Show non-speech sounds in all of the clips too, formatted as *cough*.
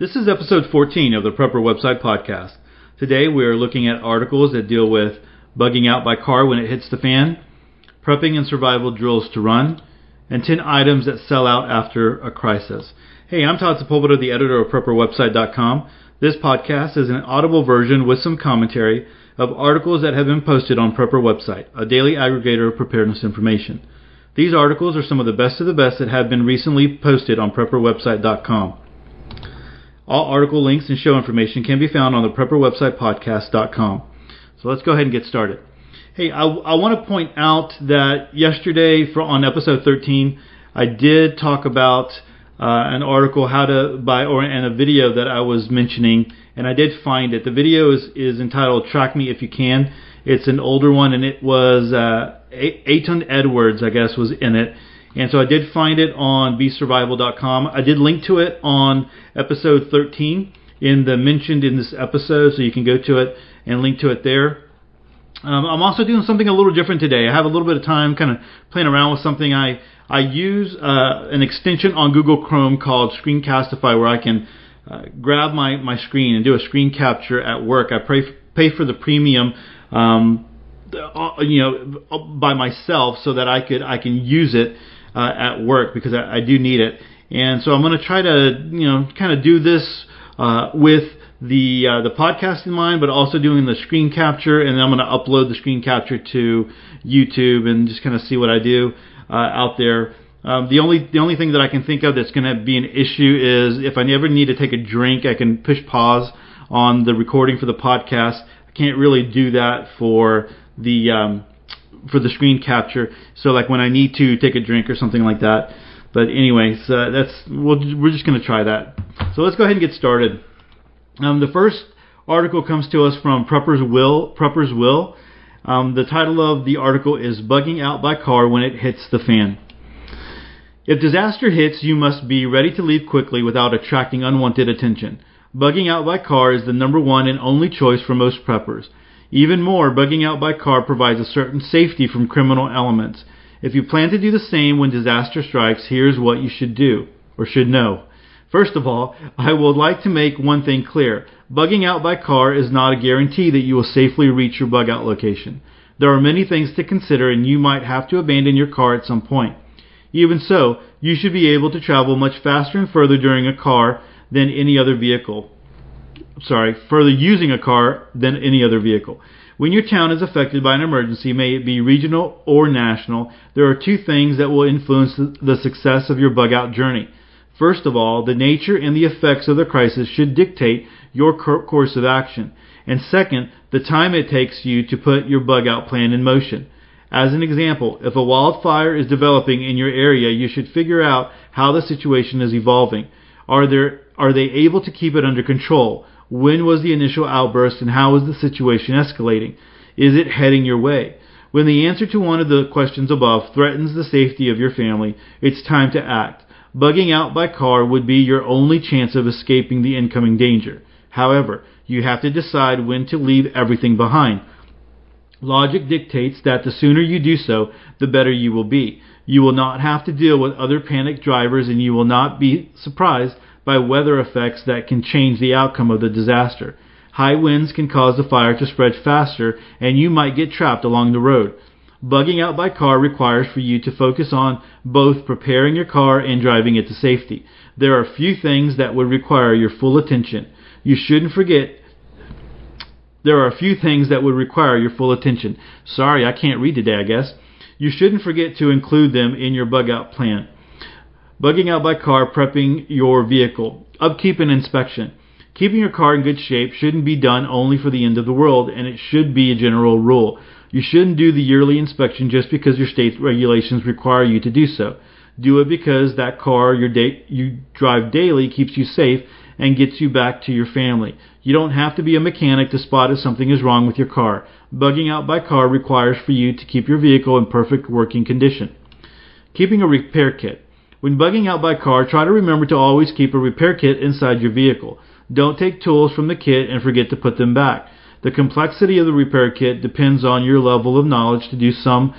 This is episode 14 of the Prepper Website Podcast. Today we are looking at articles that deal with bugging out by car when it hits the fan, prepping and survival drills to run, and 10 items that sell out after a crisis. Hey, I'm Todd Sepulveda, the editor of PrepperWebsite.com. This podcast is an audible version with some commentary of articles that have been posted on Prepper Website, a daily aggregator of preparedness information. These articles are some of the best of the best that have been recently posted on PrepperWebsite.com. All article links and show information can be found on the prepperwebsitepodcast.com. So let's go ahead and get started. Hey, I, I want to point out that yesterday for, on episode 13, I did talk about uh, an article how to buy or and a video that I was mentioning, and I did find it. The video is, is entitled "Track Me If You Can." It's an older one, and it was uh, Ayton Edwards, I guess, was in it and so I did find it on besurvival.com. I did link to it on episode 13 in the mentioned in this episode, so you can go to it and link to it there. Um, I'm also doing something a little different today. I have a little bit of time kind of playing around with something. I I use uh, an extension on Google Chrome called Screencastify where I can uh, grab my, my screen and do a screen capture at work. I pay, pay for the premium um, uh, you know by myself so that I could I can use it uh, at work because I, I do need it. And so I'm going to try to, you know, kind of do this uh, with the uh, the podcast in mind, but also doing the screen capture, and then I'm going to upload the screen capture to YouTube and just kind of see what I do uh, out there. Um, the only the only thing that I can think of that's going to be an issue is if I ever need to take a drink, I can push pause on the recording for the podcast. I can't really do that for the um, for the screen capture. So like when I need to take a drink or something like that. But anyways, uh, that's we'll, we're just going to try that. So let's go ahead and get started. Um, the first article comes to us from Prepper's Will. Prepper's Will. Um, the title of the article is "Bugging Out by Car When It Hits the Fan." If disaster hits, you must be ready to leave quickly without attracting unwanted attention. Bugging out by car is the number one and only choice for most preppers. Even more, bugging out by car provides a certain safety from criminal elements. If you plan to do the same when disaster strikes, here's what you should do, or should know. First of all, I would like to make one thing clear. Bugging out by car is not a guarantee that you will safely reach your bug out location. There are many things to consider and you might have to abandon your car at some point. Even so, you should be able to travel much faster and further during a car than any other vehicle sorry, further using a car than any other vehicle. When your town is affected by an emergency, may it be regional or national, there are two things that will influence the success of your bug out journey. First of all, the nature and the effects of the crisis should dictate your course of action. And second, the time it takes you to put your bug out plan in motion. As an example, if a wildfire is developing in your area, you should figure out how the situation is evolving. Are there are they able to keep it under control? When was the initial outburst and how is the situation escalating? Is it heading your way? When the answer to one of the questions above threatens the safety of your family, it's time to act. Bugging out by car would be your only chance of escaping the incoming danger. However, you have to decide when to leave everything behind. Logic dictates that the sooner you do so, the better you will be. You will not have to deal with other panicked drivers and you will not be surprised by weather effects that can change the outcome of the disaster. High winds can cause the fire to spread faster and you might get trapped along the road. Bugging out by car requires for you to focus on both preparing your car and driving it to safety. There are few things that would require your full attention. You shouldn't forget there are a few things that would require your full attention. Sorry, I can't read today, I guess. You shouldn't forget to include them in your bug out plan. Bugging out by car, prepping your vehicle. Upkeep and inspection. Keeping your car in good shape shouldn't be done only for the end of the world, and it should be a general rule. You shouldn't do the yearly inspection just because your state regulations require you to do so. Do it because that car da- you drive daily keeps you safe and gets you back to your family. You don't have to be a mechanic to spot if something is wrong with your car. Bugging out by car requires for you to keep your vehicle in perfect working condition. Keeping a repair kit. When bugging out by car, try to remember to always keep a repair kit inside your vehicle. Don't take tools from the kit and forget to put them back. The complexity of the repair kit depends on your level of knowledge to do some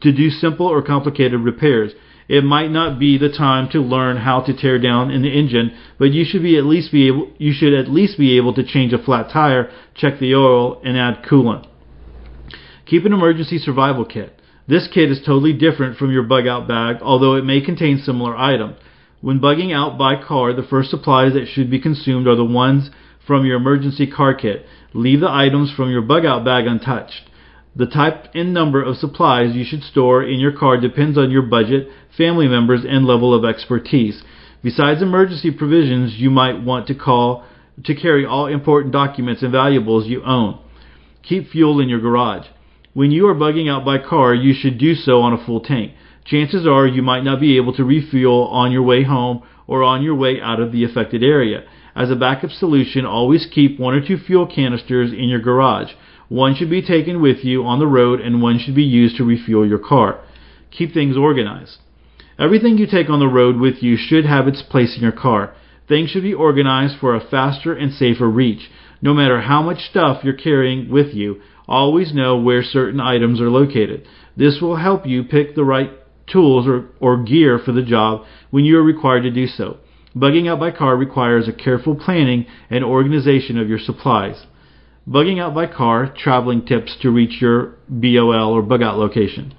to do simple or complicated repairs. It might not be the time to learn how to tear down an engine, but you should be at least be able you should at least be able to change a flat tire, check the oil, and add coolant. Keep an emergency survival kit. This kit is totally different from your bug out bag, although it may contain similar items. When bugging out by car, the first supplies that should be consumed are the ones from your emergency car kit. Leave the items from your bug out bag untouched. The type and number of supplies you should store in your car depends on your budget, family members, and level of expertise. Besides emergency provisions, you might want to call to carry all important documents and valuables you own. Keep fuel in your garage. When you are bugging out by car, you should do so on a full tank chances are you might not be able to refuel on your way home or on your way out of the affected area. As a backup solution, always keep one or two fuel canisters in your garage. One should be taken with you on the road and one should be used to refuel your car. Keep things organized. Everything you take on the road with you should have its place in your car. Things should be organized for a faster and safer reach. No matter how much stuff you're carrying with you, always know where certain items are located. This will help you pick the right tools, or, or gear for the job when you are required to do so. Bugging out by car requires a careful planning and organization of your supplies. Bugging out by car, traveling tips to reach your BOL or bug out location.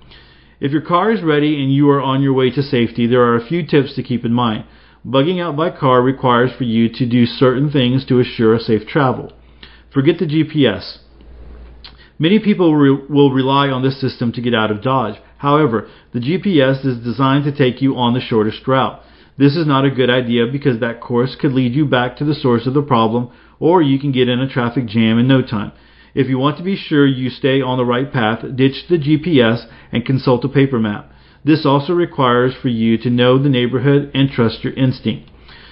If your car is ready and you are on your way to safety, there are a few tips to keep in mind. Bugging out by car requires for you to do certain things to assure a safe travel. Forget the GPS. Many people re- will rely on this system to get out of Dodge. However, the GPS is designed to take you on the shortest route. This is not a good idea because that course could lead you back to the source of the problem, or you can get in a traffic jam in no time. If you want to be sure you stay on the right path, ditch the GPS and consult a paper map. This also requires for you to know the neighborhood and trust your instinct.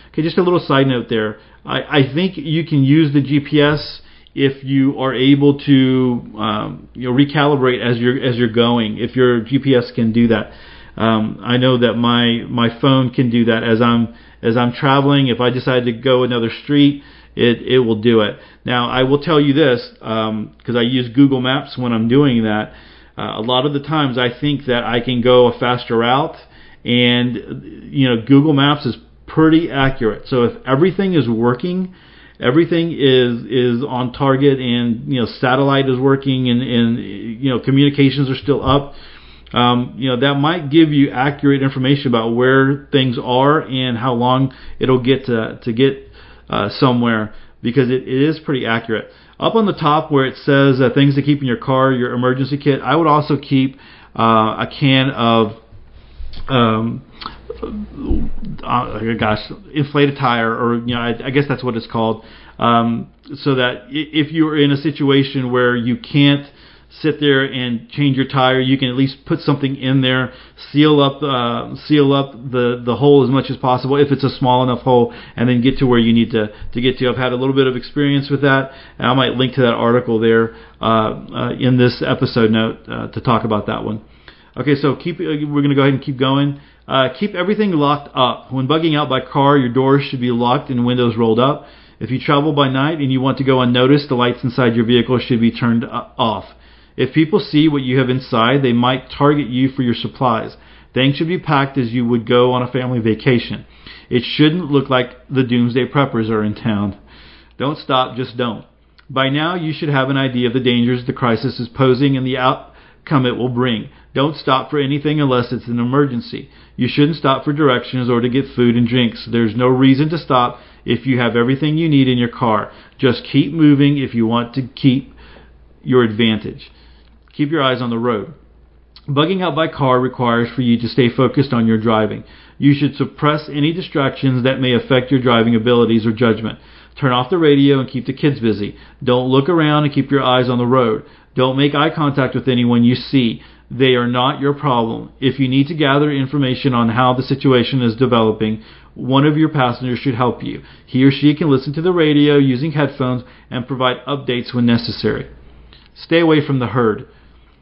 Okay, just a little side note there. I, I think you can use the GPS if you are able to um, you know recalibrate as you're as you're going if your GPS can do that. Um, I know that my my phone can do that. As I'm as I'm traveling if I decide to go another street it it will do it. Now I will tell you this because um, I use Google Maps when I'm doing that. Uh, a lot of the times I think that I can go a faster route and you know Google Maps is pretty accurate. So if everything is working everything is is on target and you know satellite is working and and you know communications are still up. Um, you know that might give you accurate information about where things are and how long it'll get to to get uh, somewhere because it, it is pretty accurate. Up on the top where it says uh, things to keep in your car your emergency kit I would also keep uh, a can of um, uh, gosh, inflated tire, or you know, I, I guess that's what it's called. Um, so that if you're in a situation where you can't sit there and change your tire, you can at least put something in there, seal up, uh, seal up the the hole as much as possible if it's a small enough hole, and then get to where you need to to get to. I've had a little bit of experience with that, and I might link to that article there uh, uh, in this episode note uh, to talk about that one. Okay, so keep we're going to go ahead and keep going. Uh, keep everything locked up. When bugging out by car, your doors should be locked and windows rolled up. If you travel by night and you want to go unnoticed, the lights inside your vehicle should be turned uh, off. If people see what you have inside, they might target you for your supplies. Things should be packed as you would go on a family vacation. It shouldn't look like the doomsday preppers are in town. Don't stop, just don't. By now, you should have an idea of the dangers the crisis is posing and the outcome it will bring. Don't stop for anything unless it's an emergency. You shouldn't stop for directions or to get food and drinks. There's no reason to stop if you have everything you need in your car. Just keep moving if you want to keep your advantage. Keep your eyes on the road. Bugging out by car requires for you to stay focused on your driving. You should suppress any distractions that may affect your driving abilities or judgment. Turn off the radio and keep the kids busy. Don't look around and keep your eyes on the road. Don't make eye contact with anyone you see. They are not your problem. If you need to gather information on how the situation is developing, one of your passengers should help you. He or she can listen to the radio using headphones and provide updates when necessary. Stay away from the herd.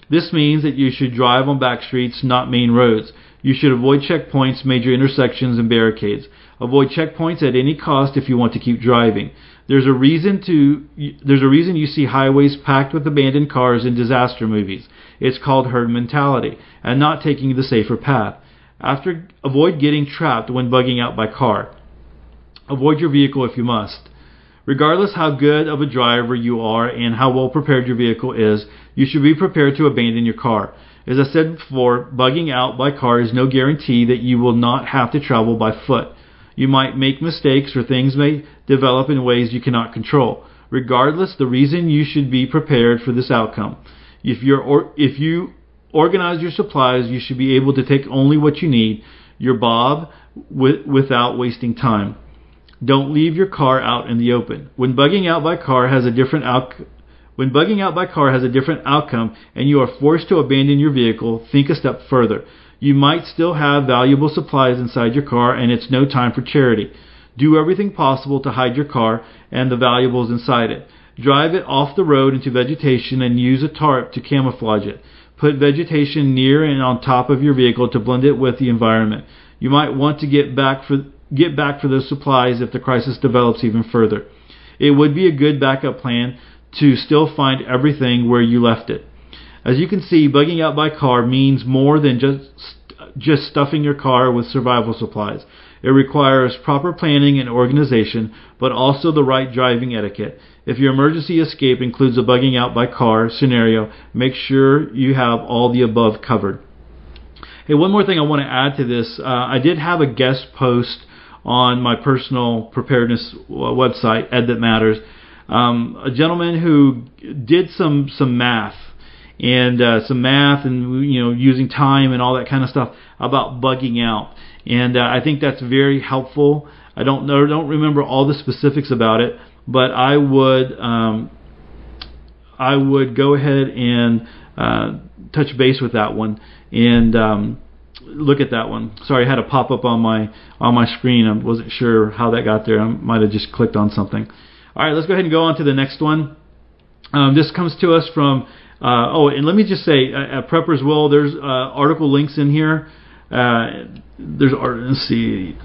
This means that you should drive on back streets, not main roads. You should avoid checkpoints, major intersections, and barricades. Avoid checkpoints at any cost if you want to keep driving. There's a reason to there's a reason you see highways packed with abandoned cars in disaster movies. It's called herd mentality and not taking the safer path. After avoid getting trapped when bugging out by car. Avoid your vehicle if you must. Regardless how good of a driver you are and how well prepared your vehicle is, you should be prepared to abandon your car. As I said before, bugging out by car is no guarantee that you will not have to travel by foot. You might make mistakes or things may develop in ways you cannot control. Regardless, the reason you should be prepared for this outcome. If you're or, if you organize your supplies, you should be able to take only what you need, your bob, with, without wasting time. Don't leave your car out in the open. When bugging out by car has a different when bugging out by car has a different outcome and you are forced to abandon your vehicle, think a step further. You might still have valuable supplies inside your car and it's no time for charity. Do everything possible to hide your car and the valuables inside it. Drive it off the road into vegetation and use a tarp to camouflage it. Put vegetation near and on top of your vehicle to blend it with the environment. You might want to get back for get back for those supplies if the crisis develops even further. It would be a good backup plan to still find everything where you left it. As you can see, bugging out by car means more than just just stuffing your car with survival supplies. It requires proper planning and organization, but also the right driving etiquette. If your emergency escape includes a bugging out by car scenario, make sure you have all the above covered. Hey, one more thing I want to add to this. Uh, I did have a guest post on my personal preparedness website, Ed That Matters. Um, a gentleman who did some some math and uh, some math and you know using time and all that kind of stuff about bugging out. And uh, I think that's very helpful. I don't know, don't remember all the specifics about it, but I would um, I would go ahead and uh, touch base with that one and um, look at that one. Sorry, I had a pop up on my on my screen. I wasn't sure how that got there. I might have just clicked on something. All right, let's go ahead and go on to the next one. Um, this comes to us from uh, oh, and let me just say, uh, at Prepper's Will, there's uh, article links in here. Uh, there's art. Let's see.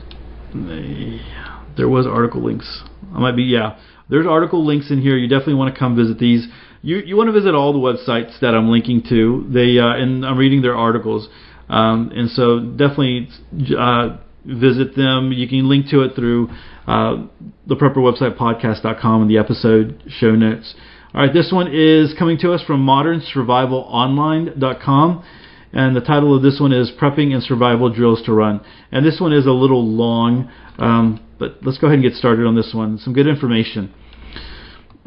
There was article links. I might be yeah. There's article links in here. You definitely want to come visit these. You you want to visit all the websites that I'm linking to. They uh, and I'm reading their articles. Um, and so definitely uh, visit them. You can link to it through the Prepper website podcast.com and the episode show notes. All right, this one is coming to us from modernsurvivalonline.com. And the title of this one is Prepping and Survival Drills to Run. And this one is a little long, um, but let's go ahead and get started on this one. Some good information.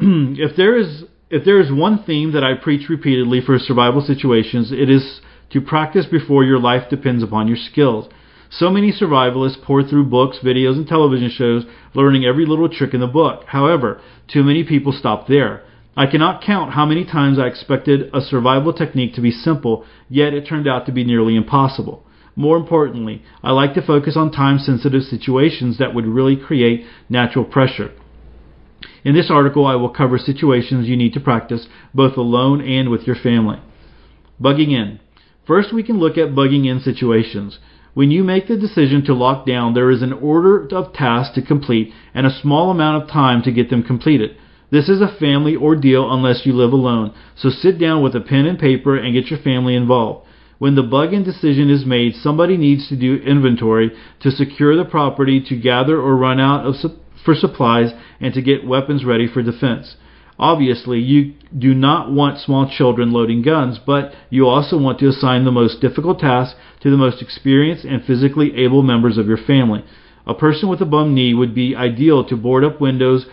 *clears throat* if there is if there is one theme that I preach repeatedly for survival situations, it is to practice before your life depends upon your skills. So many survivalists pour through books, videos, and television shows, learning every little trick in the book. However, too many people stop there. I cannot count how many times I expected a survival technique to be simple, yet it turned out to be nearly impossible. More importantly, I like to focus on time sensitive situations that would really create natural pressure. In this article, I will cover situations you need to practice both alone and with your family. Bugging in. First, we can look at bugging in situations. When you make the decision to lock down, there is an order of tasks to complete and a small amount of time to get them completed. This is a family ordeal unless you live alone, so sit down with a pen and paper and get your family involved. When the bug in decision is made, somebody needs to do inventory to secure the property, to gather or run out of su- for supplies, and to get weapons ready for defense. Obviously, you do not want small children loading guns, but you also want to assign the most difficult task to the most experienced and physically able members of your family. A person with a bum knee would be ideal to board up windows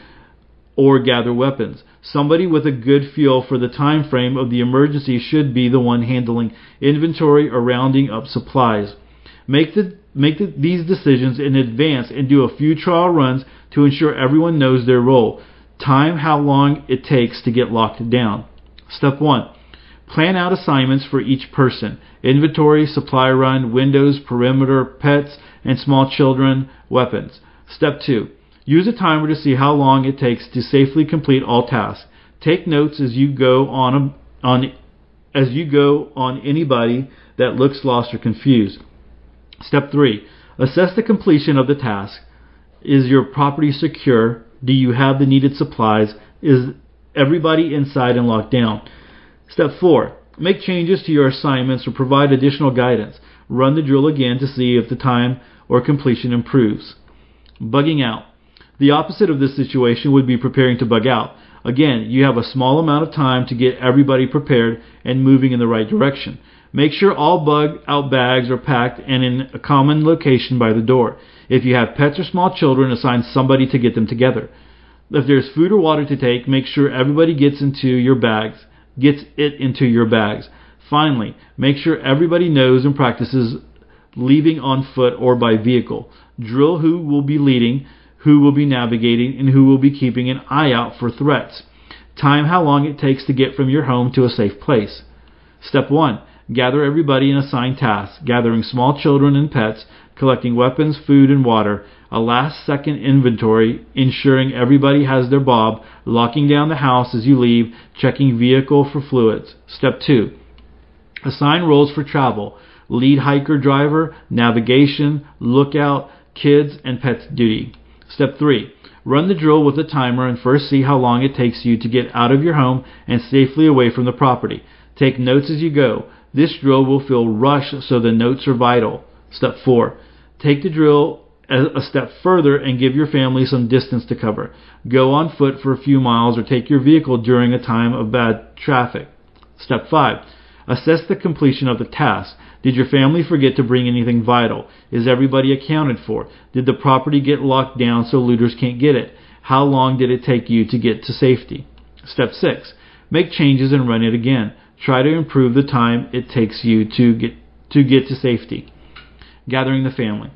or gather weapons. Somebody with a good feel for the time frame of the emergency should be the one handling inventory or rounding up supplies. Make the make the, these decisions in advance and do a few trial runs to ensure everyone knows their role. Time how long it takes to get locked down. Step 1. Plan out assignments for each person inventory, supply run, windows, perimeter, pets, and small children, weapons. Step 2. Use a timer to see how long it takes to safely complete all tasks. Take notes as you go on, a, on as you go on anybody that looks lost or confused. Step 3. Assess the completion of the task. Is your property secure? Do you have the needed supplies? Is everybody inside and locked down? Step 4. Make changes to your assignments or provide additional guidance. Run the drill again to see if the time or completion improves. Bugging out. The opposite of this situation would be preparing to bug out. Again, you have a small amount of time to get everybody prepared and moving in the right direction. Make sure all bug out bags are packed and in a common location by the door. If you have pets or small children, assign somebody to get them together. If there's food or water to take, make sure everybody gets into your bags, gets it into your bags. Finally, make sure everybody knows and practices leaving on foot or by vehicle. Drill who will be leading, who will be navigating, and who will be keeping an eye out for threats. Time how long it takes to get from your home to a safe place. Step 1. Gather everybody in assigned tasks, gathering small children and pets, collecting weapons, food, and water, a last second inventory, ensuring everybody has their bob, locking down the house as you leave, checking vehicle for fluids. Step 2. Assign roles for travel lead hiker driver, navigation, lookout, kids, and pets duty. Step 3. Run the drill with a timer and first see how long it takes you to get out of your home and safely away from the property. Take notes as you go. This drill will feel rushed, so the notes are vital. Step 4. Take the drill a step further and give your family some distance to cover. Go on foot for a few miles or take your vehicle during a time of bad traffic. Step 5. Assess the completion of the task. Did your family forget to bring anything vital? Is everybody accounted for? Did the property get locked down so looters can't get it? How long did it take you to get to safety? Step 6. Make changes and run it again. Try to improve the time it takes you to get to get to safety. Gathering the family.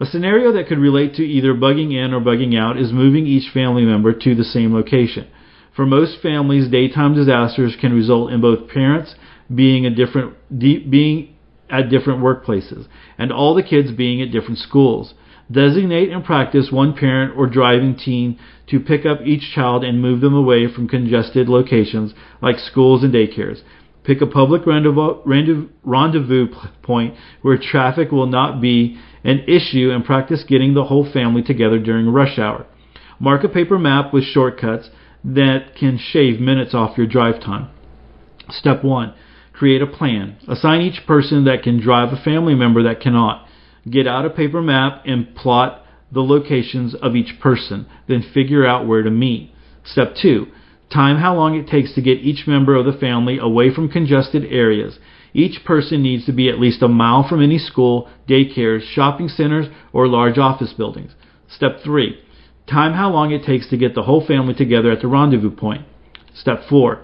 A scenario that could relate to either bugging in or bugging out is moving each family member to the same location. For most families, daytime disasters can result in both parents being a different being at different workplaces and all the kids being at different schools. Designate and practice one parent or driving team to pick up each child and move them away from congested locations like schools and daycares. Pick a public rendezvous, rendezvous point where traffic will not be an issue and practice getting the whole family together during rush hour. Mark a paper map with shortcuts that can shave minutes off your drive time. Step 1. Create a plan. Assign each person that can drive a family member that cannot. Get out a paper map and plot the locations of each person, then figure out where to meet. Step 2. Time how long it takes to get each member of the family away from congested areas. Each person needs to be at least a mile from any school, daycares, shopping centers, or large office buildings. Step 3. Time how long it takes to get the whole family together at the rendezvous point. Step 4.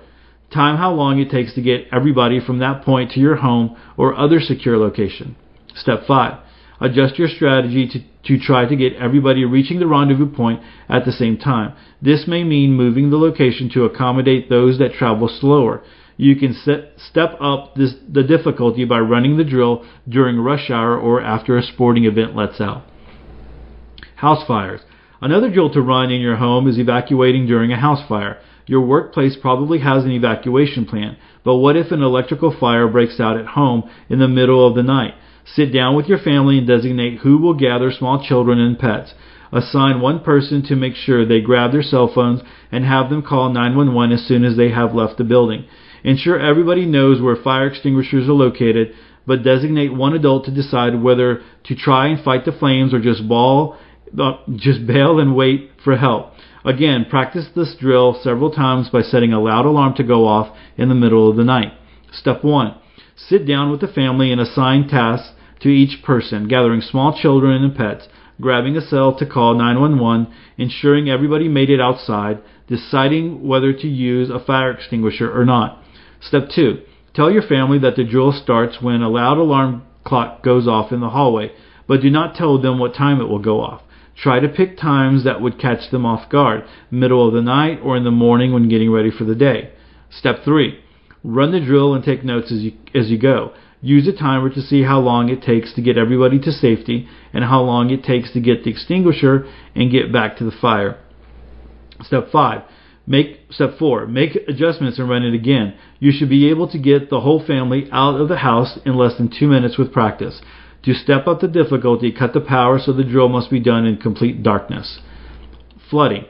Time how long it takes to get everybody from that point to your home or other secure location. Step 5. Adjust your strategy to, to try to get everybody reaching the rendezvous point at the same time. This may mean moving the location to accommodate those that travel slower you can set, step up this, the difficulty by running the drill during rush hour or after a sporting event lets out. House fires. Another drill to run in your home is evacuating during a house fire. Your workplace probably has an evacuation plan, but what if an electrical fire breaks out at home in the middle of the night? Sit down with your family and designate who will gather small children and pets. Assign one person to make sure they grab their cell phones and have them call 911 as soon as they have left the building. Ensure everybody knows where fire extinguishers are located, but designate one adult to decide whether to try and fight the flames or just ball, uh, just *laughs* bail and wait for help. Again, practice this drill several times by setting a loud alarm to go off in the middle of the night. Step 1. Sit down with the family and assign tasks to each person, gathering small children and pets, grabbing a cell to call 911, ensuring everybody made it outside, deciding whether to use a fire extinguisher or not. Step 2. Tell your family that the drill starts when a loud alarm clock goes off in the hallway, but do not tell them what time it will go off. Try to pick times that would catch them off guard, middle of the night or in the morning when getting ready for the day. Step 3. Run the drill and take notes as you, as you go. Use a timer to see how long it takes to get everybody to safety and how long it takes to get the extinguisher and get back to the fire. Step 5. Make step four, make adjustments and run it again. You should be able to get the whole family out of the house in less than two minutes with practice. To step up the difficulty, cut the power so the drill must be done in complete darkness. Flooding.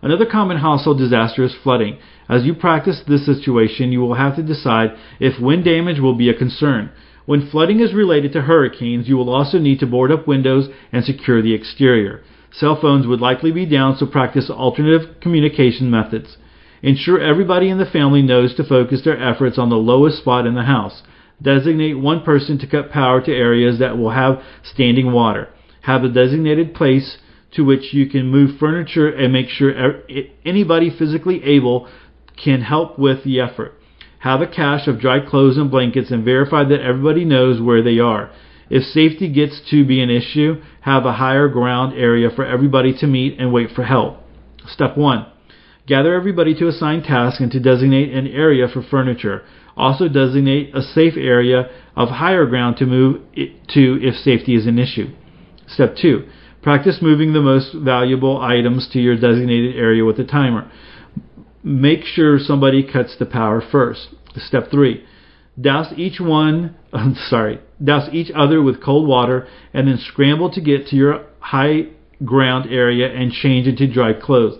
Another common household disaster is flooding. As you practice this situation, you will have to decide if wind damage will be a concern. When flooding is related to hurricanes, you will also need to board up windows and secure the exterior. Cell phones would likely be down, so practice alternative communication methods. Ensure everybody in the family knows to focus their efforts on the lowest spot in the house. Designate one person to cut power to areas that will have standing water. Have a designated place to which you can move furniture and make sure anybody physically able can help with the effort. Have a cache of dry clothes and blankets and verify that everybody knows where they are. If safety gets to be an issue, have a higher ground area for everybody to meet and wait for help. Step 1. Gather everybody to assign tasks and to designate an area for furniture. Also designate a safe area of higher ground to move to if safety is an issue. Step 2. Practice moving the most valuable items to your designated area with a timer. Make sure somebody cuts the power first. Step 3. Douse each one, *laughs* I'm sorry, douse each other with cold water and then scramble to get to your high ground area and change into dry clothes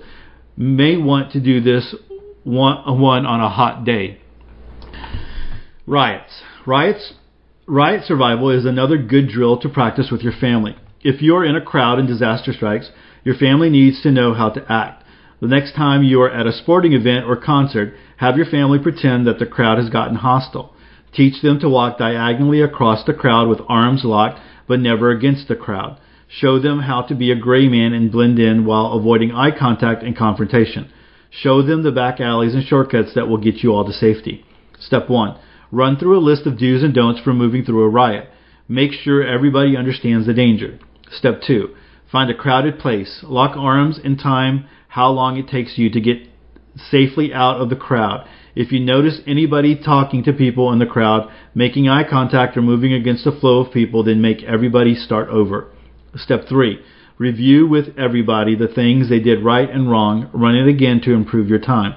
may want to do this one, on a hot day. Riots. Riots. Riot survival is another good drill to practice with your family. If you are in a crowd and disaster strikes, your family needs to know how to act. The next time you are at a sporting event or concert, have your family pretend that the crowd has gotten hostile. Teach them to walk diagonally across the crowd with arms locked, but never against the crowd. Show them how to be a gray man and blend in while avoiding eye contact and confrontation. Show them the back alleys and shortcuts that will get you all to safety. Step 1. Run through a list of do's and don'ts for moving through a riot. Make sure everybody understands the danger. Step 2. Find a crowded place. Lock arms and time how long it takes you to get safely out of the crowd. If you notice anybody talking to people in the crowd, making eye contact, or moving against the flow of people, then make everybody start over. Step 3. Review with everybody the things they did right and wrong. Run it again to improve your time.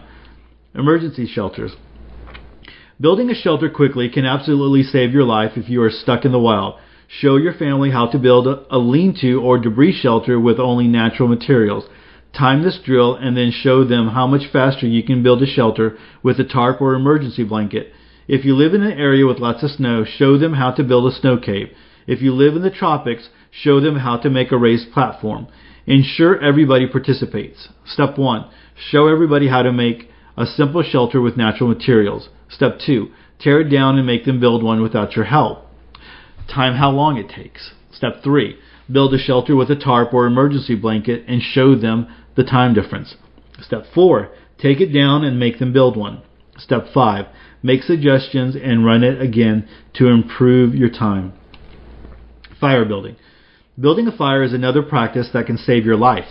Emergency shelters. Building a shelter quickly can absolutely save your life if you are stuck in the wild. Show your family how to build a lean-to or debris shelter with only natural materials. Time this drill and then show them how much faster you can build a shelter with a tarp or emergency blanket. If you live in an area with lots of snow, show them how to build a snow cave. If you live in the tropics, show them how to make a raised platform. Ensure everybody participates. Step 1. Show everybody how to make a simple shelter with natural materials. Step 2. Tear it down and make them build one without your help. Time how long it takes. Step 3. Build a shelter with a tarp or emergency blanket and show them the time difference. Step 4. Take it down and make them build one. Step 5. Make suggestions and run it again to improve your time. Fire building. Building a fire is another practice that can save your life,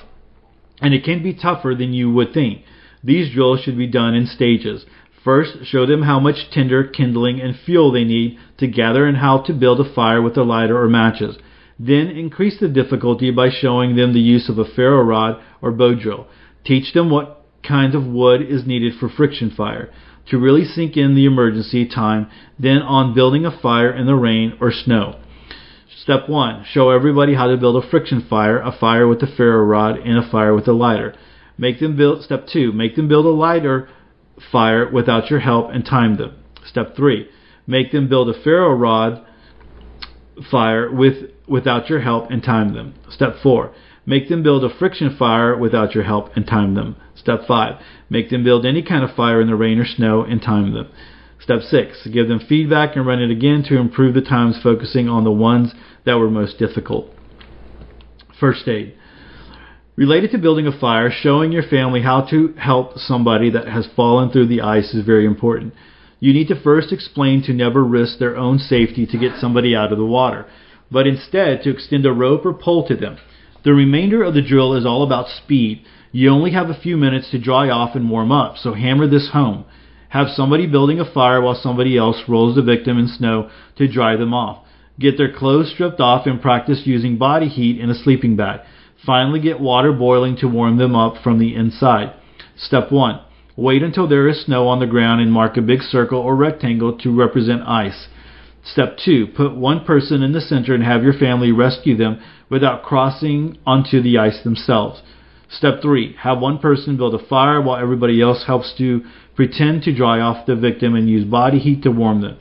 and it can be tougher than you would think. These drills should be done in stages. First, show them how much tinder, kindling, and fuel they need to gather and how to build a fire with a lighter or matches. Then increase the difficulty by showing them the use of a ferro rod or bow drill. Teach them what kind of wood is needed for friction fire. To really sink in the emergency time, then on building a fire in the rain or snow. Step 1. Show everybody how to build a friction fire, a fire with a ferro rod, and a fire with a lighter. Make them build Step 2. Make them build a lighter fire without your help and time them. Step 3. Make them build a ferro rod fire with without your help and time them. Step 4. Make them build a friction fire without your help and time them. Step 5. Make them build any kind of fire in the rain or snow and time them. Step 6. Give them feedback and run it again to improve the times focusing on the ones that were most difficult. First aid. Related to building a fire, showing your family how to help somebody that has fallen through the ice is very important. You need to first explain to never risk their own safety to get somebody out of the water, but instead to extend a rope or pole to them. The remainder of the drill is all about speed. You only have a few minutes to dry off and warm up, so hammer this home. Have somebody building a fire while somebody else rolls the victim in snow to dry them off. Get their clothes stripped off and practice using body heat in a sleeping bag. Finally, get water boiling to warm them up from the inside. Step 1. Wait until there is snow on the ground and mark a big circle or rectangle to represent ice. Step 2. Put one person in the center and have your family rescue them without crossing onto the ice themselves. Step 3. Have one person build a fire while everybody else helps to pretend to dry off the victim and use body heat to warm them.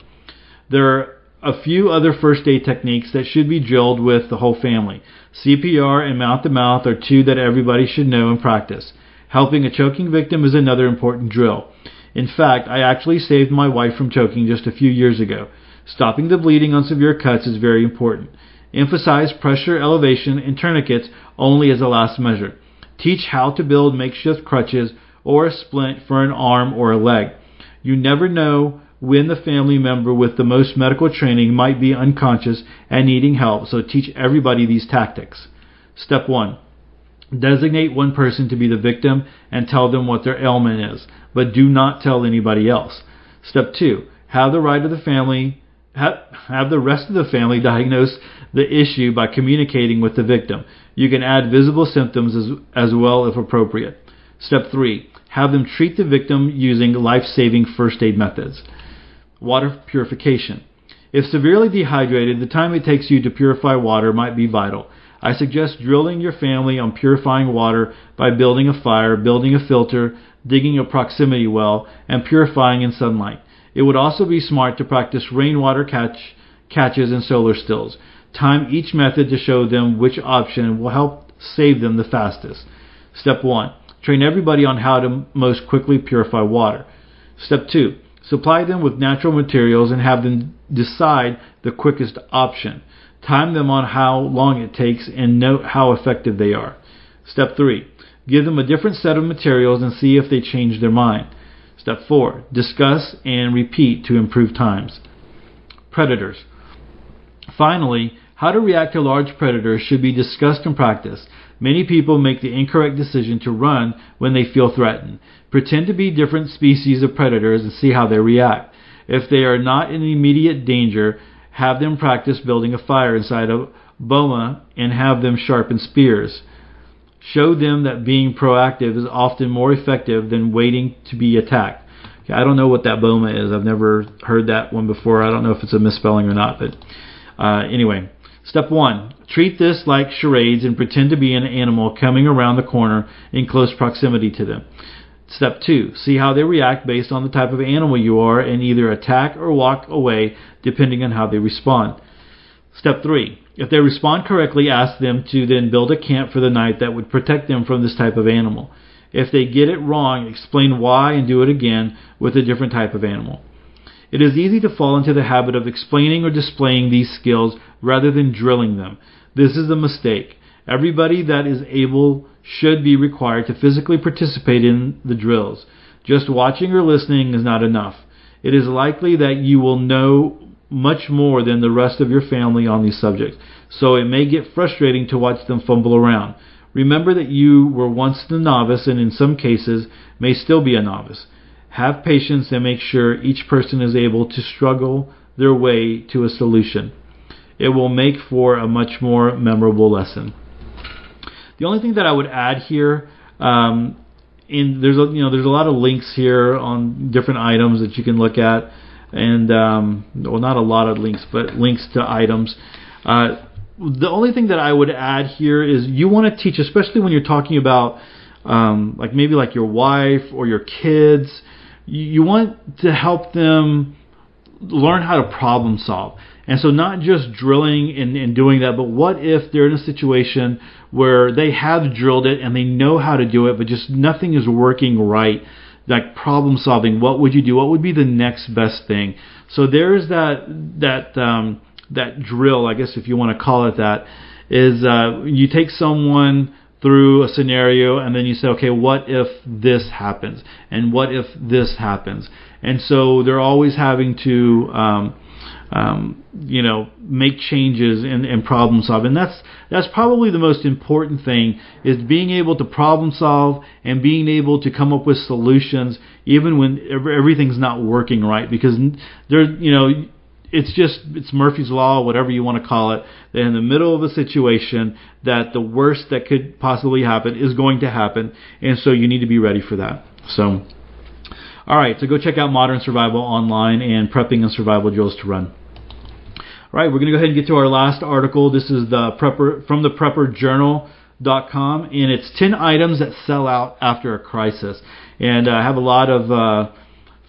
There are a few other first aid techniques that should be drilled with the whole family. CPR and mouth to mouth are two that everybody should know and practice. Helping a choking victim is another important drill. In fact, I actually saved my wife from choking just a few years ago. Stopping the bleeding on severe cuts is very important. Emphasize pressure, elevation, and tourniquets only as a last measure. Teach how to build makeshift crutches or a splint for an arm or a leg. You never know when the family member with the most medical training might be unconscious and needing help, so teach everybody these tactics. Step 1. Designate one person to be the victim and tell them what their ailment is, but do not tell anybody else. Step 2. Have the right of the family have, have the rest of the family diagnose the issue by communicating with the victim. You can add visible symptoms as, as well if appropriate. Step 3. Have them treat the victim using life saving first aid methods. Water purification. If severely dehydrated, the time it takes you to purify water might be vital. I suggest drilling your family on purifying water by building a fire, building a filter, digging a proximity well, and purifying in sunlight. It would also be smart to practice rainwater catch, catches and solar stills. Time each method to show them which option will help save them the fastest. Step 1. Train everybody on how to most quickly purify water. Step 2. Supply them with natural materials and have them decide the quickest option. Time them on how long it takes and note how effective they are. Step 3. Give them a different set of materials and see if they change their mind. Step 4. Discuss and repeat to improve times. Predators. Finally, how to react to large predators should be discussed and practiced. Many people make the incorrect decision to run when they feel threatened. Pretend to be different species of predators and see how they react. If they are not in immediate danger, have them practice building a fire inside a boma and have them sharpen spears. Show them that being proactive is often more effective than waiting to be attacked. Okay, I don't know what that boma is. I've never heard that one before. I don't know if it's a misspelling or not, but uh, anyway. Step one, treat this like charades and pretend to be an animal coming around the corner in close proximity to them. Step two, see how they react based on the type of animal you are and either attack or walk away depending on how they respond. Step three, if they respond correctly, ask them to then build a camp for the night that would protect them from this type of animal. If they get it wrong, explain why and do it again with a different type of animal. It is easy to fall into the habit of explaining or displaying these skills rather than drilling them. This is a mistake. Everybody that is able should be required to physically participate in the drills. Just watching or listening is not enough. It is likely that you will know much more than the rest of your family on these subjects, so it may get frustrating to watch them fumble around. Remember that you were once the novice and in some cases may still be a novice. Have patience and make sure each person is able to struggle their way to a solution. It will make for a much more memorable lesson. The only thing that I would add here, um, in there's a you know there's a lot of links here on different items that you can look at and um, well, not a lot of links, but links to items. Uh, the only thing that I would add here is you want to teach, especially when you're talking about um, like maybe like your wife or your kids. You, want to help them learn how to problem solve. And so, not just drilling and, and, doing that, but what if they're in a situation where they have drilled it and they know how to do it, but just nothing is working right? like problem solving. What would you do? What would be the next best thing? So there's that that um, that drill, I guess if you want to call it that, is uh, you take someone through a scenario and then you say, okay, what if this happens? And what if this happens? And so they're always having to um, um, you know, make changes and, and problem solve. And that's that's probably the most important thing is being able to problem solve and being able to come up with solutions even when everything's not working right. Because there, you know, it's just it's Murphy's law, whatever you want to call it. That in the middle of a situation, that the worst that could possibly happen is going to happen, and so you need to be ready for that. So. All right, so go check out Modern Survival online and Prepping and Survival Drills to Run. All right, we're going to go ahead and get to our last article. This is the prepper from the prepperjournal.com, and it's 10 items that sell out after a crisis. And uh, I have a lot of uh,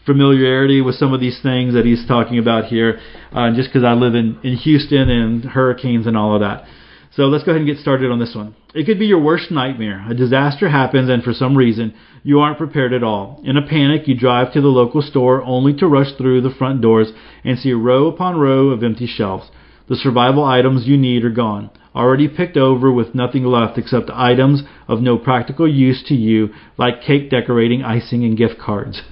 familiarity with some of these things that he's talking about here, uh, just because I live in, in Houston and hurricanes and all of that. So let's go ahead and get started on this one. It could be your worst nightmare. A disaster happens, and for some reason, you aren't prepared at all. In a panic, you drive to the local store only to rush through the front doors and see row upon row of empty shelves. The survival items you need are gone, already picked over with nothing left except items of no practical use to you, like cake decorating, icing, and gift cards. *laughs*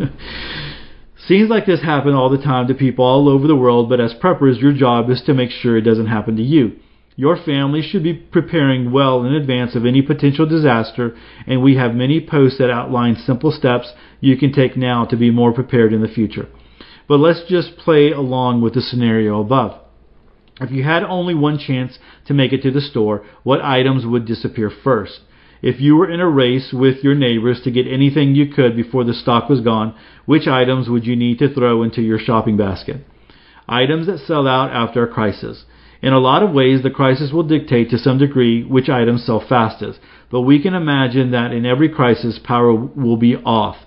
Scenes like this happen all the time to people all over the world, but as preppers, your job is to make sure it doesn't happen to you. Your family should be preparing well in advance of any potential disaster, and we have many posts that outline simple steps you can take now to be more prepared in the future. But let's just play along with the scenario above. If you had only one chance to make it to the store, what items would disappear first? If you were in a race with your neighbors to get anything you could before the stock was gone, which items would you need to throw into your shopping basket? Items that sell out after a crisis. In a lot of ways, the crisis will dictate to some degree which items sell fastest, but we can imagine that in every crisis, power will be off.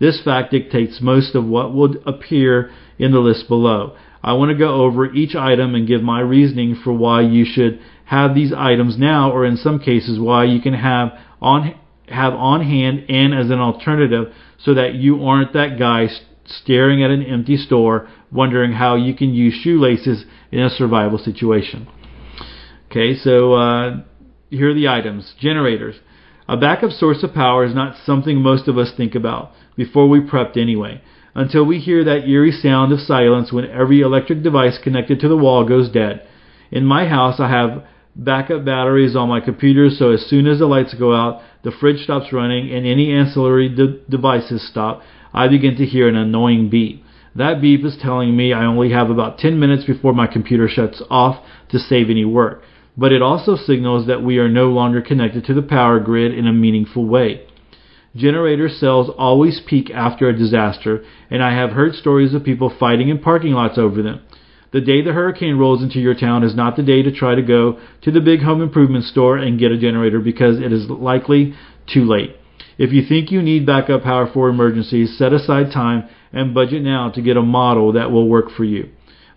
This fact dictates most of what will appear in the list below. I want to go over each item and give my reasoning for why you should have these items now, or in some cases, why you can have on have on hand and as an alternative, so that you aren't that guy staring at an empty store, wondering how you can use shoelaces in a survival situation. Okay, so uh, here are the items generators. A backup source of power is not something most of us think about before we prepped anyway, until we hear that eerie sound of silence when every electric device connected to the wall goes dead. In my house, I have backup batteries on my computer so as soon as the lights go out, the fridge stops running, and any ancillary de- devices stop, I begin to hear an annoying beep. That beep is telling me I only have about 10 minutes before my computer shuts off to save any work. But it also signals that we are no longer connected to the power grid in a meaningful way. Generator cells always peak after a disaster, and I have heard stories of people fighting in parking lots over them. The day the hurricane rolls into your town is not the day to try to go to the big home improvement store and get a generator because it is likely too late. If you think you need backup power for emergencies, set aside time and budget now to get a model that will work for you.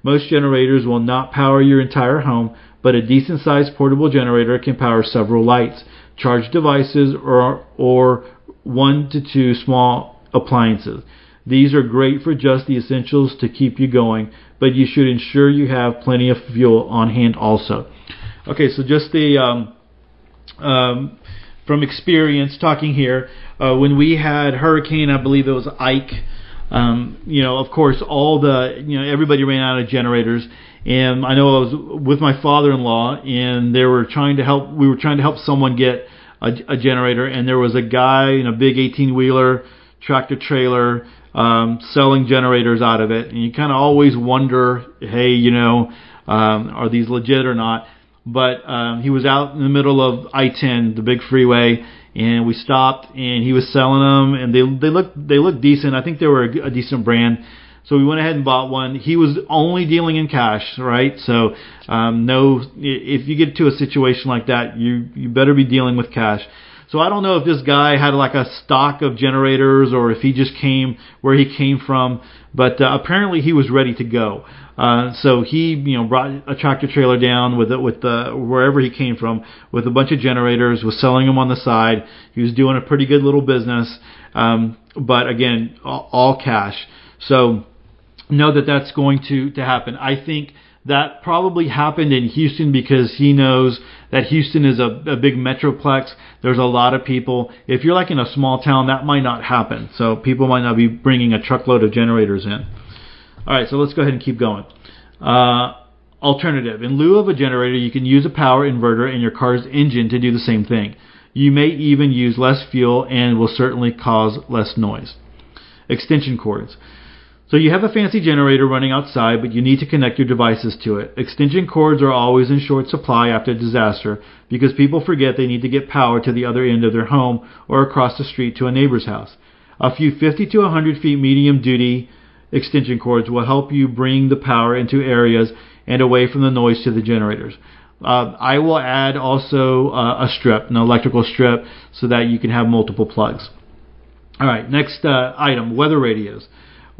Most generators will not power your entire home, but a decent sized portable generator can power several lights, charge devices, or, or one to two small appliances. These are great for just the essentials to keep you going, but you should ensure you have plenty of fuel on hand also. Okay, so just the um, um, from experience talking here, uh, when we had hurricane, I believe it was Ike. Um, you know, of course, all the you know everybody ran out of generators, and I know I was with my father-in-law, and they were trying to help. We were trying to help someone get a, a generator, and there was a guy in a big 18-wheeler tractor trailer um, selling generators out of it, and you kind of always wonder, hey, you know, um, are these legit or not? But um, he was out in the middle of I-10, the big freeway, and we stopped, and he was selling them, and they they looked they looked decent. I think they were a, a decent brand. So we went ahead and bought one. He was only dealing in cash, right? So um, no, if you get to a situation like that, you you better be dealing with cash. So I don't know if this guy had like a stock of generators or if he just came where he came from, but uh, apparently he was ready to go. Uh, so he, you know, brought a tractor trailer down with it, with the wherever he came from, with a bunch of generators, was selling them on the side. He was doing a pretty good little business, um, but again, all, all cash. So know that that's going to to happen. I think that probably happened in Houston because he knows that Houston is a, a big metroplex. There's a lot of people. If you're like in a small town, that might not happen. So people might not be bringing a truckload of generators in. All right, so let's go ahead and keep going. Uh, alternative. In lieu of a generator, you can use a power inverter in your car's engine to do the same thing. You may even use less fuel and will certainly cause less noise. Extension cords. So you have a fancy generator running outside, but you need to connect your devices to it. Extension cords are always in short supply after a disaster because people forget they need to get power to the other end of their home or across the street to a neighbor's house. A few 50 to 100 feet medium duty extension cords will help you bring the power into areas and away from the noise to the generators. Uh, I will add also uh, a strip, an electrical strip, so that you can have multiple plugs. All right, next uh, item weather radios.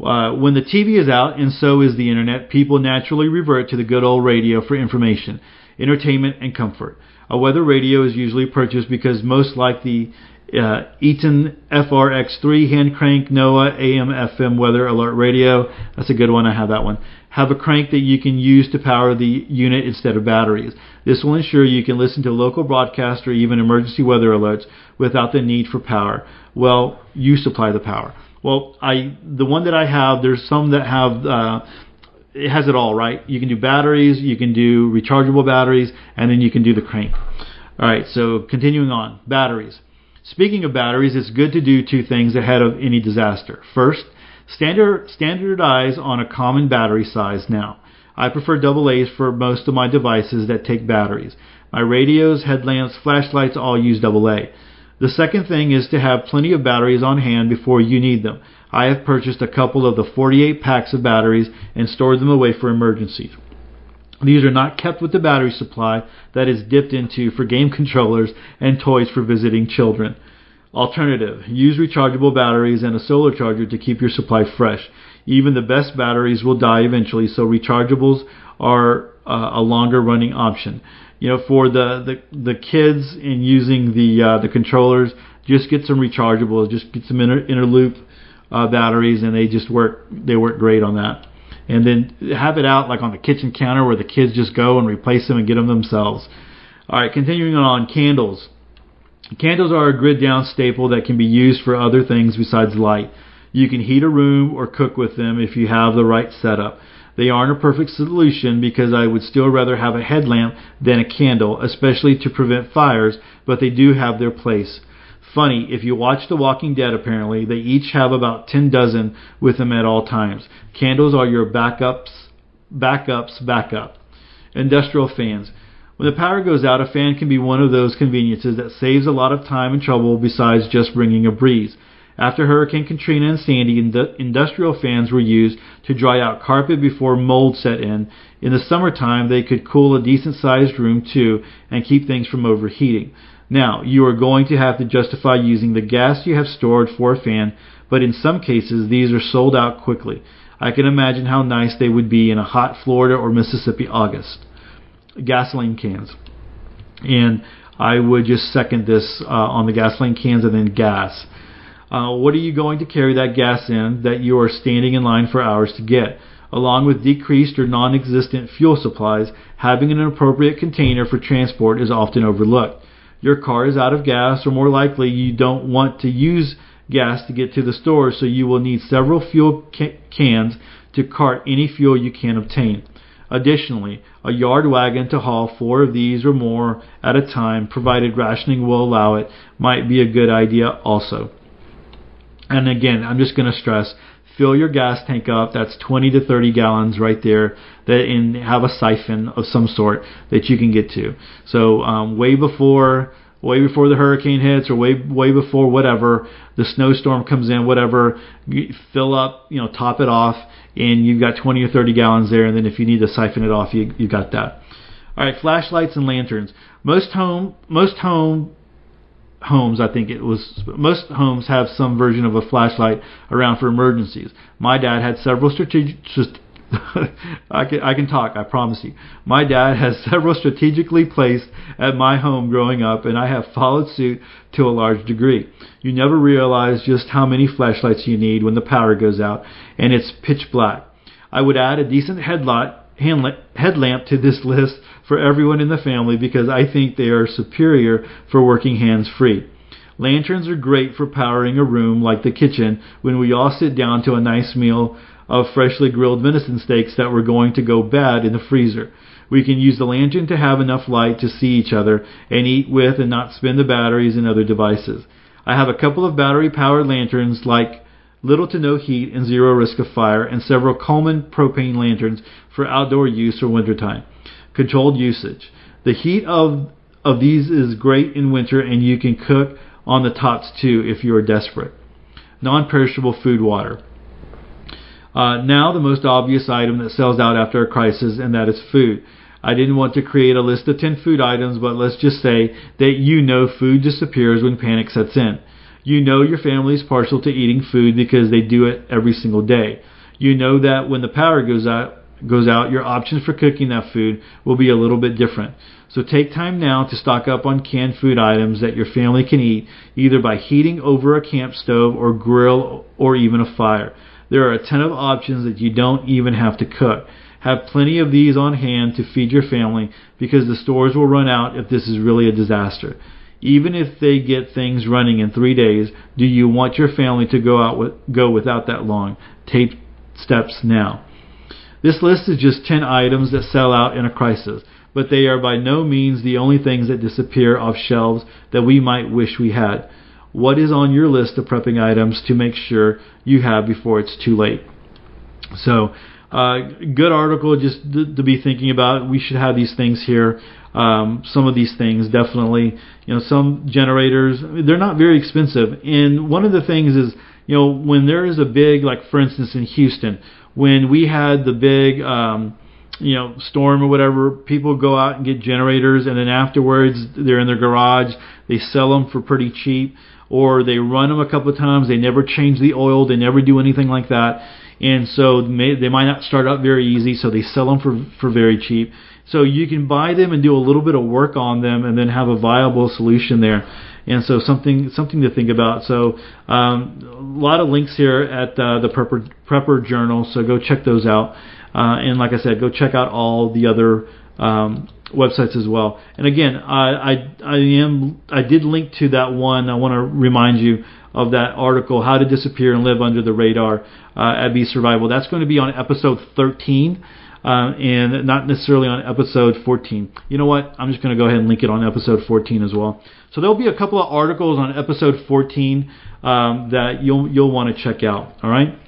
Uh, when the TV is out, and so is the internet, people naturally revert to the good old radio for information, entertainment, and comfort. A weather radio is usually purchased because most like the uh, Eton FRX3 hand crank NOAA AM FM weather alert radio. That's a good one. I have that one. Have a crank that you can use to power the unit instead of batteries. This will ensure you can listen to local broadcasts or even emergency weather alerts without the need for power. Well, you supply the power. Well, I the one that I have, there's some that have uh, it has it all, right? You can do batteries, you can do rechargeable batteries, and then you can do the crank. All right, so continuing on, batteries. Speaking of batteries, it's good to do two things ahead of any disaster. First, standard, standardize on a common battery size now. I prefer AA's for most of my devices that take batteries. My radios, headlamps, flashlights all use AA. The second thing is to have plenty of batteries on hand before you need them. I have purchased a couple of the 48 packs of batteries and stored them away for emergencies. These are not kept with the battery supply that is dipped into for game *laughs* controllers and toys for visiting children. Alternative, use rechargeable batteries and a solar charger to keep your supply fresh. Even the best batteries will die eventually, so rechargeables are uh, a longer running option. You know, for the, the, the kids in using the uh, the controllers, just get some rechargeables, just get some inner, Eneloop uh, batteries, and they just work. They work great on that and then have it out like on the kitchen counter where the kids just go and replace them and get them themselves. All right, continuing on candles. Candles are a grid down staple that can be used for other things besides light. You can heat a room or cook with them if you have the right setup. They aren't a perfect solution because I would still rather have a headlamp than a candle, especially to prevent fires, but they do have their place. Funny, if you watch The Walking Dead, apparently, they each have about 10 dozen with them at all times. Candles are your backups, backups, backup. Industrial fans. When the power goes out, a fan can be one of those conveniences that saves a lot of time and trouble besides just bringing a breeze. After Hurricane Katrina and Sandy, industrial fans were used to dry out carpet before mold set in. In the summertime, they could cool a decent sized room too and keep things from overheating. Now, you are going to have to justify using the gas you have stored for a fan, but in some cases these are sold out quickly. I can imagine how nice they would be in a hot Florida or Mississippi August. Gasoline cans. And I would just second this uh, on the gasoline cans and then gas. Uh, what are you going to carry that gas in that you are standing in line for hours to get? Along with decreased or non existent fuel supplies, having an appropriate container for transport is often overlooked your car is out of gas, or more likely you don't want to use gas to get to the store, so you will need several fuel ca- cans to cart any fuel you can obtain. Additionally, a yard wagon to haul four of these or more at a time, provided rationing will allow it, might be a good idea also. And again, I'm just going to stress fill your gas tank up. That's 20 to 30 gallons right there. That and have a siphon of some sort that you can get to. So um, way before way before the hurricane hits or way way before whatever the snowstorm comes in, whatever, fill up, you know, top it off, and you've got 20 or 30 gallons there. And then if you need to siphon it off, you you got that. All right, flashlights and lanterns. Most home most home homes, I think it was most homes have some version of a flashlight around for emergencies. My dad had several strategic. Just, *laughs* I can I can talk. I promise you. My dad has *laughs* several strategically placed at my home growing up, and I have followed suit to a large degree. You never realize just how many flashlights you need when the power goes out and it's pitch black. I would add a decent headlight headlamp to this list for everyone in the family because I think they are superior for working hands free. Lanterns are great for powering a room like the kitchen when we all sit down to a nice meal of freshly grilled venison steaks that were going to go bad in the freezer. We can use the lantern to have enough light to see each other and eat with and not spend the batteries in other devices. I have a couple of battery powered lanterns like little to no heat and zero risk of fire, and several Coleman propane lanterns for outdoor use for wintertime. Controlled usage. The heat of of these is great in winter, and you can cook on the tops too if you are desperate. Non-perishable food water. Uh, now the most obvious item that sells out after a crisis, and that is food. I didn't want to create a list of 10 food items, but let's just say that you know food disappears when panic sets in. You know your family is partial to eating food because they do it every single day. you know that when the power goes out, goes out, your options for cooking that food will be a little bit different. So take time now to stock up on canned food items that your family can eat, either by heating over a camp stove or grill or even a fire. There are a ton of options that you don't even have to cook. Have plenty of these on hand to feed your family because the stores will run out if this is really a disaster. Even if they get things running in three days, do you want your family to go out with, go without that long? Take steps now. This list is just 10 items that sell out in a crisis, but they are by no means the only things that disappear off shelves that we might wish we had. What is on your list of prepping items to make sure you have before it's too late? So, uh, good article just to, to, be thinking about. We should have these things here. Um, some of these things definitely. You know, some generators they're not very expensive. And one of the things is, you know, when there is a big, like for instance in Houston, when we had the big, um, you know, storm or whatever, people go out and get generators, and then afterwards they're in their garage. They sell them for pretty cheap, or they run them a couple of times. They never change the oil. They never do anything like that and so may, they might not start out very easy, so they sell them for for very cheap. So you can buy them and do a little bit of work on them, and then have a viable solution there. And so something something to think about. So um, a lot of links here at uh, the Prepper, Prepper Journal. So go check those out. Uh, and like I said, go check out all the other um, websites as well. And again, I, I I am I did link to that one. I want to remind you of that article, How to Disappear and Live Under the Radar uh, at Be Survival. That's going to be on episode 13. Uh, and not necessarily on episode 14. You know what? I'm just going to go ahead and link it on episode 14 as well. So there'll be a couple of articles on episode 14 um, that you'll you'll want to check out. All right.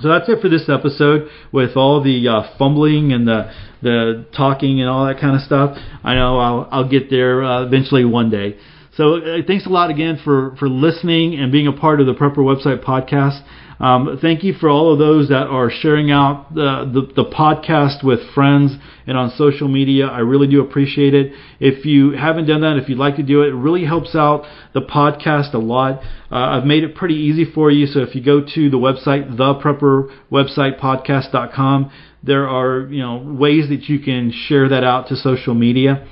So that's it for this episode with all the uh, fumbling and the the talking and all that kind of stuff. I know I'll I'll get there uh, eventually one day. So uh, thanks a lot again for, for listening and being a part of the Prepper Website podcast. Um, thank you for all of those that are sharing out the, the, the, podcast with friends and on social media. I really do appreciate it. If you haven't done that, if you'd like to do it, it really helps out the podcast a lot. Uh, I've made it pretty easy for you. So if you go to the website, theprepperwebsitepodcast.com, there are you know ways that you can share that out to social media.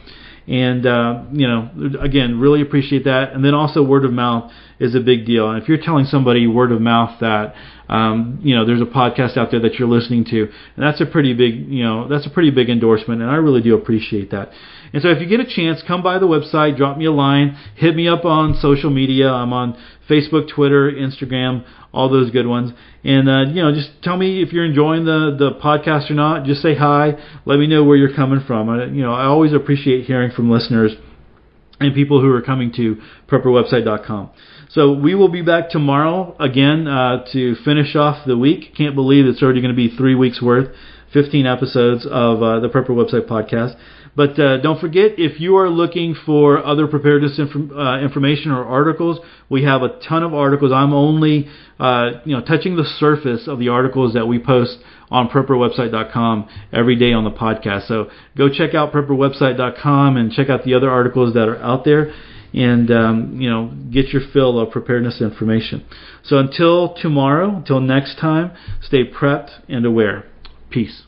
And uh, you know, again, really appreciate that. And then also word of mouth is a big deal. And if you're telling somebody word of mouth that um, you know there's a podcast out there that you're listening to, and that's a pretty big you know that's a pretty big endorsement, and I really do appreciate that. And so if you get a chance, come by the website, drop me a line, hit me up on social media. I'm on Facebook, Twitter, Instagram, all those good ones. And uh, you know, just tell me if you're enjoying the the podcast or not. Just say hi. Let me know where you're coming from. I, you know, I always appreciate hearing from listeners and people who are coming to prepperwebsite.com. So we will be back tomorrow again uh, to finish off the week. Can't believe it's already going to be three weeks worth, 15 episodes of uh, the Prepper Website podcast. But uh, don't forget, if you are looking for other preparedness uh, information or articles, we have a ton of articles. I'm only, uh, you know, touching the surface of the articles that we post on prepperwebsite.com every day on the podcast. So go check out prepperwebsite.com and check out the other articles that are out there and um, you know get your fill of preparedness information. So until tomorrow, until next time, stay prepped and aware. Peace.